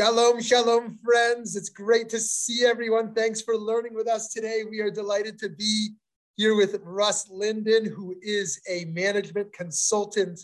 Shalom, shalom, friends. It's great to see everyone. Thanks for learning with us today. We are delighted to be here with Russ Linden, who is a management consultant,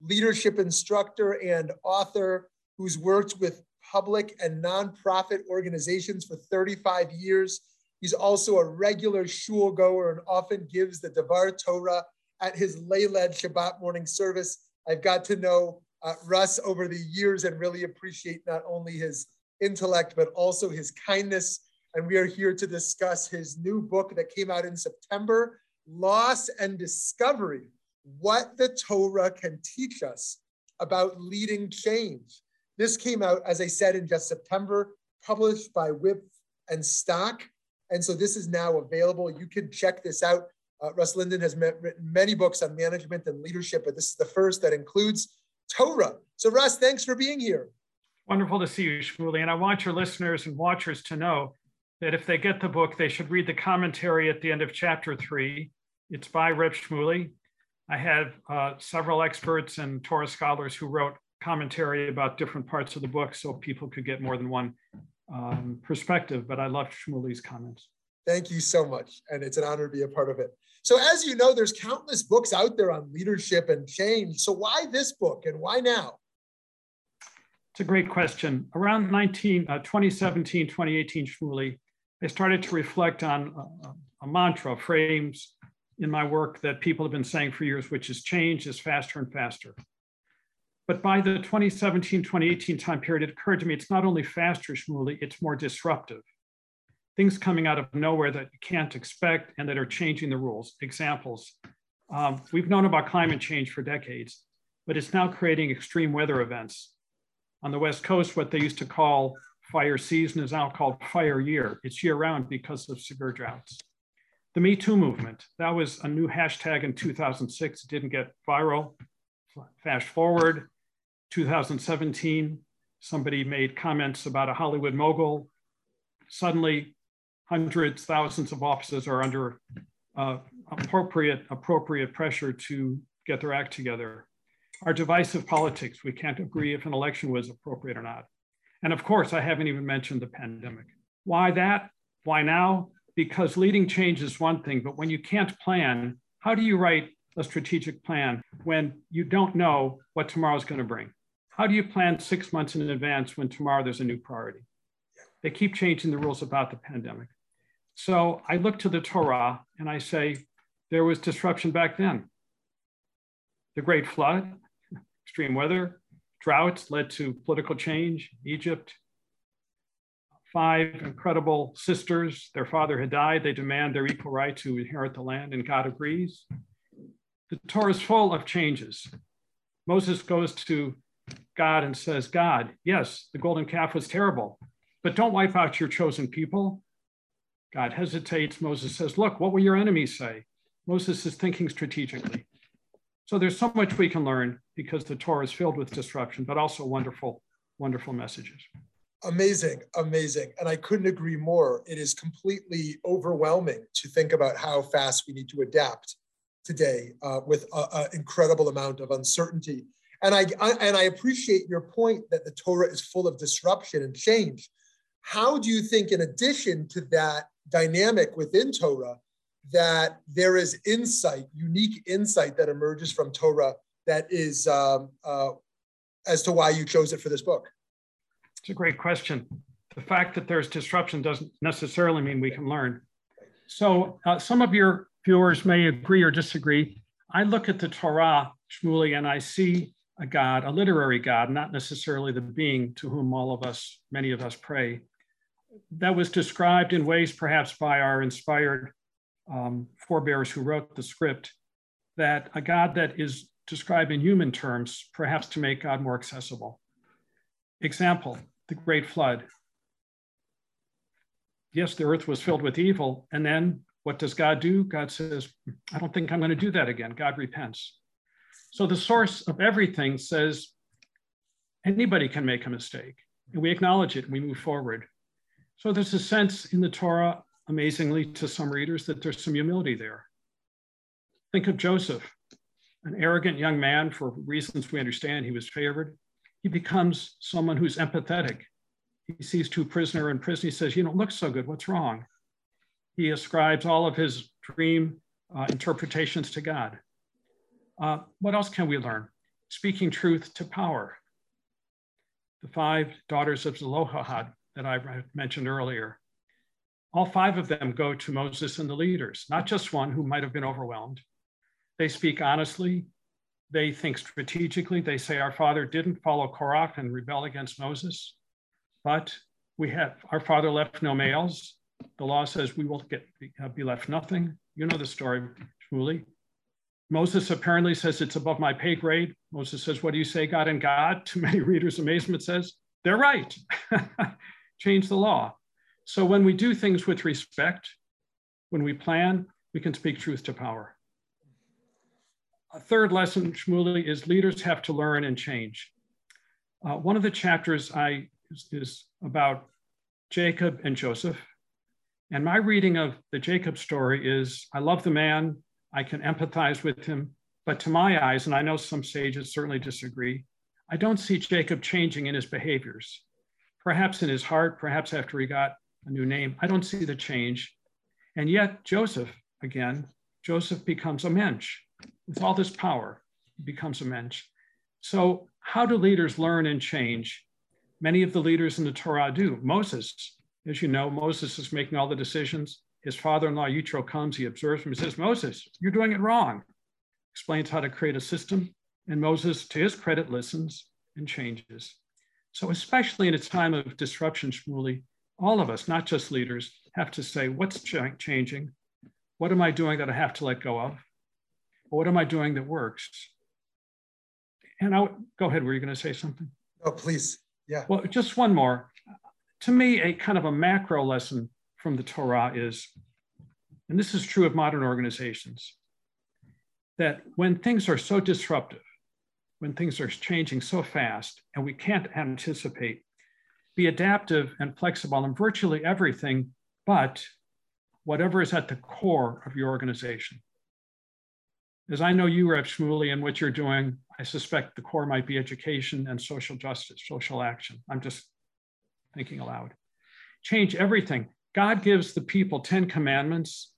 leadership instructor, and author who's worked with public and nonprofit organizations for 35 years. He's also a regular shul goer and often gives the Devar Torah at his lay-led Shabbat morning service. I've got to know uh, Russ over the years and really appreciate not only his intellect, but also his kindness. And we are here to discuss his new book that came out in September Loss and Discovery What the Torah Can Teach Us About Leading Change. This came out, as I said, in just September, published by Wipf and Stock. And so this is now available. You can check this out. Uh, Russ Linden has met, written many books on management and leadership, but this is the first that includes Torah. So, Russ, thanks for being here. Wonderful to see you, Shmuley. And I want your listeners and watchers to know that if they get the book, they should read the commentary at the end of chapter three. It's by Reb Shmuley. I have uh, several experts and Torah scholars who wrote commentary about different parts of the book so people could get more than one um, perspective. But I love Shmuley's comments. Thank you so much. And it's an honor to be a part of it. So, as you know, there's countless books out there on leadership and change. So, why this book and why now? It's a great question. Around 19, uh, 2017, 2018, Shmuley, I started to reflect on a, a mantra, frames in my work that people have been saying for years, which is change is faster and faster. But by the 2017, 2018 time period, it occurred to me it's not only faster, Shmuley, it's more disruptive things coming out of nowhere that you can't expect and that are changing the rules. Examples, um, we've known about climate change for decades, but it's now creating extreme weather events. On the West Coast, what they used to call fire season is now called fire year. It's year round because of severe droughts. The Me Too movement, that was a new hashtag in 2006. It didn't get viral. Fast forward, 2017, somebody made comments about a Hollywood mogul. Suddenly, hundreds, thousands of offices are under uh, appropriate, appropriate pressure to get their act together. Our divisive politics, we can't agree if an election was appropriate or not. And of course, I haven't even mentioned the pandemic. Why that? Why now? Because leading change is one thing, but when you can't plan, how do you write a strategic plan when you don't know what tomorrow is going to bring? How do you plan six months in advance when tomorrow there's a new priority? They keep changing the rules about the pandemic. So I look to the Torah and I say, there was disruption back then. The Great Flood, extreme weather, droughts led to political change, Egypt. Five incredible sisters, their father had died. They demand their equal right to inherit the land, and God agrees. The Torah is full of changes. Moses goes to God and says, God, yes, the golden calf was terrible, but don't wipe out your chosen people. God hesitates. Moses says, Look, what will your enemies say? Moses is thinking strategically. So there's so much we can learn because the Torah is filled with disruption, but also wonderful, wonderful messages. Amazing, amazing. And I couldn't agree more. It is completely overwhelming to think about how fast we need to adapt today uh, with an incredible amount of uncertainty. And I, I, and I appreciate your point that the Torah is full of disruption and change. How do you think, in addition to that dynamic within Torah that there is insight, unique insight that emerges from Torah that is um, uh, as to why you chose it for this book? It's a great question. The fact that there's disruption doesn't necessarily mean we can learn. So uh, some of your viewers may agree or disagree. I look at the Torah, Shmuley, and I see a God, a literary God, not necessarily the being to whom all of us, many of us pray that was described in ways perhaps by our inspired um, forebears who wrote the script, that a God that is described in human terms, perhaps to make God more accessible. Example, the Great Flood. Yes, the earth was filled with evil. And then what does God do? God says, I don't think I'm going to do that again. God repents. So the source of everything says anybody can make a mistake. And we acknowledge it and we move forward. So there's a sense in the Torah, amazingly to some readers, that there's some humility there. Think of Joseph, an arrogant young man, for reasons we understand, he was favored. He becomes someone who's empathetic. He sees two prisoner in prison. He says, you don't look so good. What's wrong? He ascribes all of his dream uh, interpretations to God. Uh, what else can we learn? Speaking truth to power. The five daughters of Zelophehad that I mentioned earlier. All five of them go to Moses and the leaders, not just one who might have been overwhelmed. They speak honestly, they think strategically. They say, Our father didn't follow Korah and rebel against Moses, but we have our father left no males. The law says we will get be uh, left nothing. You know the story, Shmuley. Moses apparently says it's above my pay grade. Moses says, What do you say, God and God? To many readers' amazement says, They're right. Change the law. So when we do things with respect, when we plan, we can speak truth to power. A third lesson, Shmuley, is leaders have to learn and change. Uh, one of the chapters I is, is about Jacob and Joseph. And my reading of the Jacob story is I love the man, I can empathize with him, but to my eyes, and I know some sages certainly disagree, I don't see Jacob changing in his behaviors. Perhaps in his heart, perhaps after he got a new name, I don't see the change. And yet, Joseph, again, Joseph becomes a mensch. With all this power, he becomes a mensch. So, how do leaders learn and change? Many of the leaders in the Torah do. Moses, as you know, Moses is making all the decisions. His father in law, Yitro, comes, he observes him, he says, Moses, you're doing it wrong. Explains how to create a system. And Moses, to his credit, listens and changes. So, especially in a time of disruption, Shmuley, all of us, not just leaders, have to say, what's ch- changing? What am I doing that I have to let go of? What am I doing that works? And I'll go ahead. Were you going to say something? Oh, please. Yeah. Well, just one more. To me, a kind of a macro lesson from the Torah is, and this is true of modern organizations, that when things are so disruptive, when things are changing so fast and we can't anticipate, be adaptive and flexible in virtually everything, but whatever is at the core of your organization. As I know you, Reb Shmuley, and what you're doing, I suspect the core might be education and social justice, social action. I'm just thinking aloud. Change everything. God gives the people 10 commandments.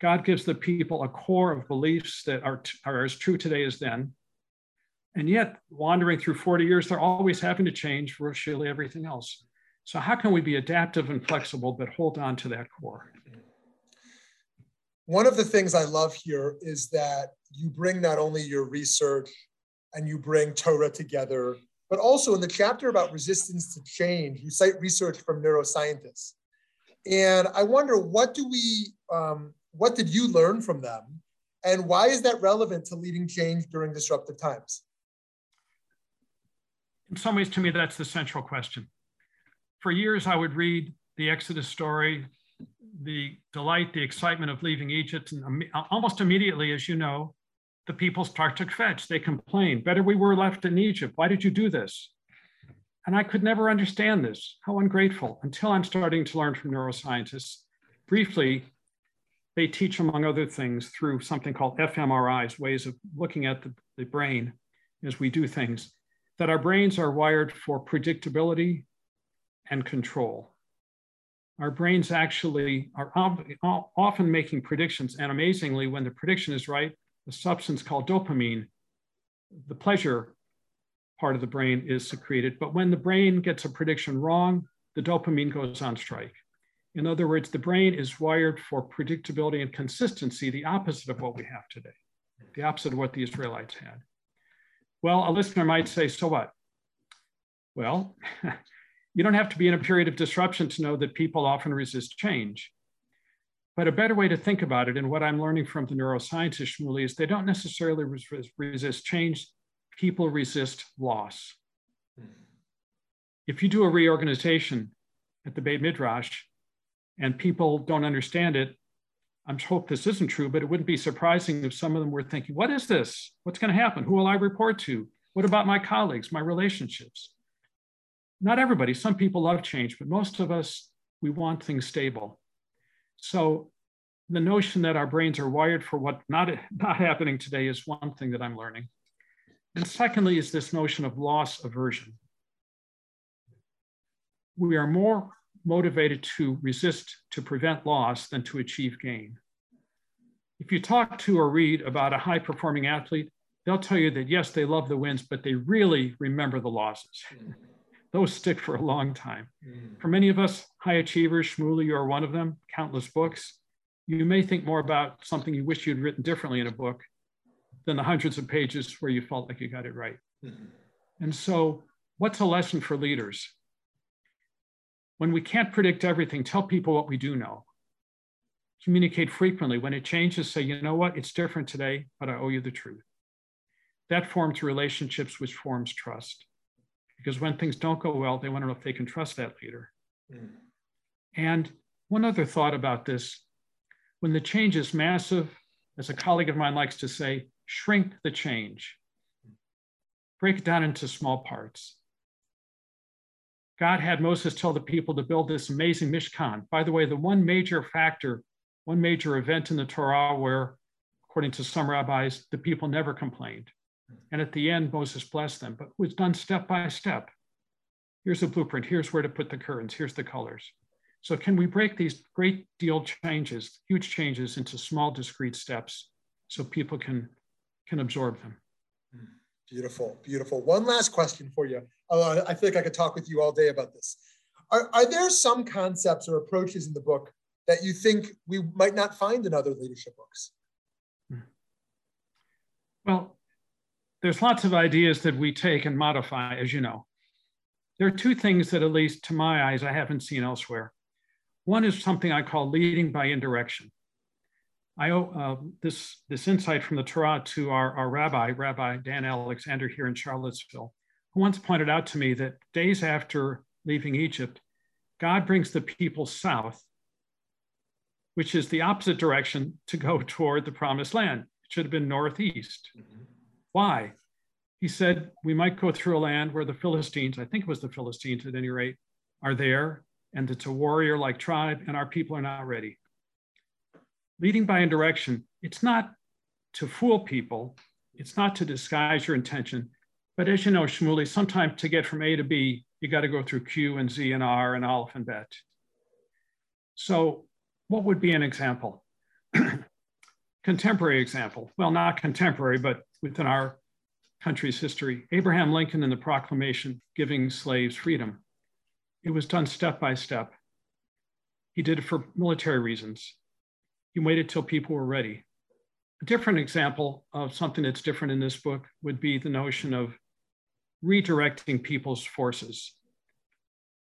God gives the people a core of beliefs that are, are as true today as then. And yet, wandering through 40 years, they're always having to change virtually everything else. So, how can we be adaptive and flexible, but hold on to that core? One of the things I love here is that you bring not only your research and you bring Torah together, but also in the chapter about resistance to change, you cite research from neuroscientists. And I wonder, what do we, um, what did you learn from them? And why is that relevant to leading change during disruptive times? In some ways, to me, that's the central question. For years, I would read the Exodus story, the delight, the excitement of leaving Egypt, and uh, almost immediately, as you know, the people start to kvetch. They complain, better we were left in Egypt. Why did you do this? And I could never understand this. How ungrateful, until I'm starting to learn from neuroscientists. Briefly, they teach, among other things, through something called fMRIs, ways of looking at the, the brain as we do things that our brains are wired for predictability and control. Our brains actually are often making predictions, and amazingly, when the prediction is right, a substance called dopamine, the pleasure part of the brain is secreted. But when the brain gets a prediction wrong, the dopamine goes on strike. In other words, the brain is wired for predictability and consistency, the opposite of what we have today, the opposite of what the Israelites had. Well, a listener might say, so what? Well, you don't have to be in a period of disruption to know that people often resist change. But a better way to think about it, and what I'm learning from the neuroscientist Shmuley, is they don't necessarily resist change, people resist loss. If you do a reorganization at the Beit Midrash and people don't understand it, I hope this isn't true, but it wouldn't be surprising if some of them were thinking, what is this? What's going to happen? Who will I report to? What about my colleagues, my relationships? Not everybody, some people love change, but most of us, we want things stable. So the notion that our brains are wired for what not, not happening today is one thing that I'm learning. And secondly, is this notion of loss aversion. we are more motivated to resist to prevent loss than to achieve gain. If you talk to or read about a high performing athlete, they'll tell you that yes, they love the wins, but they really remember the losses. Those stick for a long time. Mm. For many of us, high achievers, Shmuley, you are one of them, countless books. You may think more about something you wish you'd written differently in a book than the hundreds of pages where you felt like you got it right. Mm-hmm. And so, what's a lesson for leaders? When we can't predict everything, tell people what we do know. Communicate frequently. When it changes, say, you know what, it's different today, but I owe you the truth. That forms relationships, which forms trust. Because when things don't go well, they want to know if they can trust that leader. Mm. And one other thought about this when the change is massive, as a colleague of mine likes to say, shrink the change, break it down into small parts. God had Moses tell the people to build this amazing Mishkan. By the way, the one major factor, one major event in the Torah where, according to some rabbis, the people never complained. And at the end, Moses blessed them, but it was done step by step. Here's a blueprint. Here's where to put the curtains. Here's the colors. So can we break these great deal changes, huge changes into small discrete steps so people can, can absorb them? Hmm. Beautiful, beautiful. One last question for you. I feel like I could talk with you all day about this. Are, are there some concepts or approaches in the book that you think we might not find in other leadership books? Well, there's lots of ideas that we take and modify, as you know. There are two things that, at least to my eyes, I haven't seen elsewhere. One is something I call leading by indirection. I owe uh, this, this insight from the Torah to our, our rabbi, Rabbi Dan Alexander here in Charlottesville, once pointed out to me that days after leaving Egypt, God brings the people south, which is the opposite direction to go toward the promised land. It should have been northeast. Mm-hmm. Why? He said, We might go through a land where the Philistines, I think it was the Philistines at any rate, are there, and it's a warrior like tribe, and our people are not ready leading by indirection, it's not to fool people, it's not to disguise your intention. But as you know, Shmuley, sometimes to get from A to B, you got to go through Q and Z and R and Aleph and Bet. So, what would be an example? contemporary example. Well, not contemporary, but within our country's history. Abraham Lincoln and the proclamation giving slaves freedom. It was done step by step. He did it for military reasons. He waited till people were ready. A different example of something that's different in this book would be the notion of redirecting people's forces.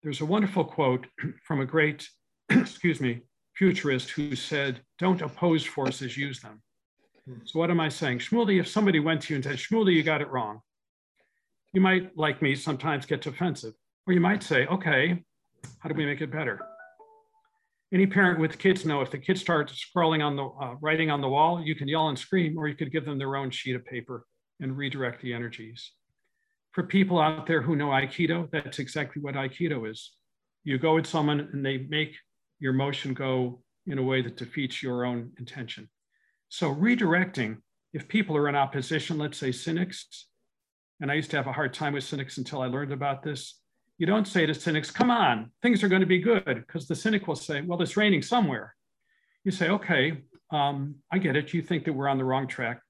There's a wonderful quote from a great, excuse me, futurist who said, don't oppose forces, use them. So what am I saying? Shmuley, if somebody went to you and said, Shmuley, you got it wrong, you might, like me, sometimes get defensive. Or you might say, okay, how do we make it better? any parent with kids know if the kid starts scrolling on the uh, writing on the wall, you can yell and scream, or you could give them their own sheet of paper and redirect the energies. For people out there who know Aikido, that's exactly what Aikido is. You go with someone and they make your motion go in a way that defeats your own intention. So redirecting, if people are in opposition, let's say cynics, and I used to have a hard time with cynics until I learned about this, you don't say to cynics, come on, things are going to be good, because the cynic will say, well, it's raining somewhere. You say, okay, um, I get it. You think that we're on the wrong track.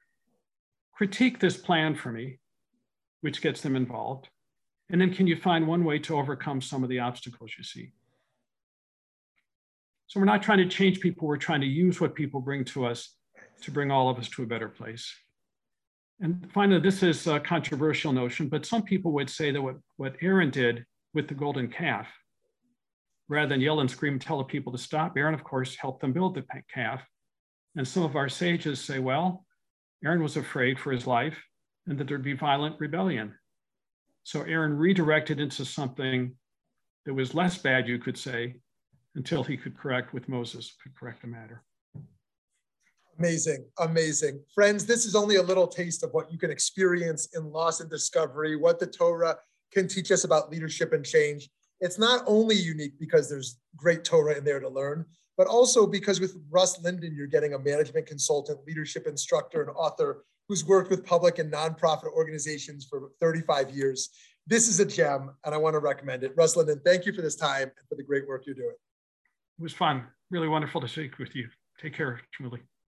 Critique this plan for me, which gets them involved. And then can you find one way to overcome some of the obstacles you see? So we're not trying to change people, we're trying to use what people bring to us to bring all of us to a better place. And finally, this is a controversial notion, but some people would say that what, what Aaron did with the golden calf. Rather than yell and scream, tell the people to stop, Aaron, of course, helped them build the calf. And some of our sages say, well, Aaron was afraid for his life and that there'd be violent rebellion. So Aaron redirected into something that was less bad, you could say, until he could correct with Moses, could correct the matter. Amazing, amazing. Friends, this is only a little taste of what you can experience in Loss and Discovery, what the Torah can teach us about leadership and change. It's not only unique because there's great Torah in there to learn, but also because with Russ Linden, you're getting a management consultant, leadership instructor, and author who's worked with public and nonprofit organizations for 35 years. this is a gem and I want to recommend it. Russ Linden, thank you for this time and for the great work you're doing. It was fun. Really wonderful to speak with you. Take care, Shmuley.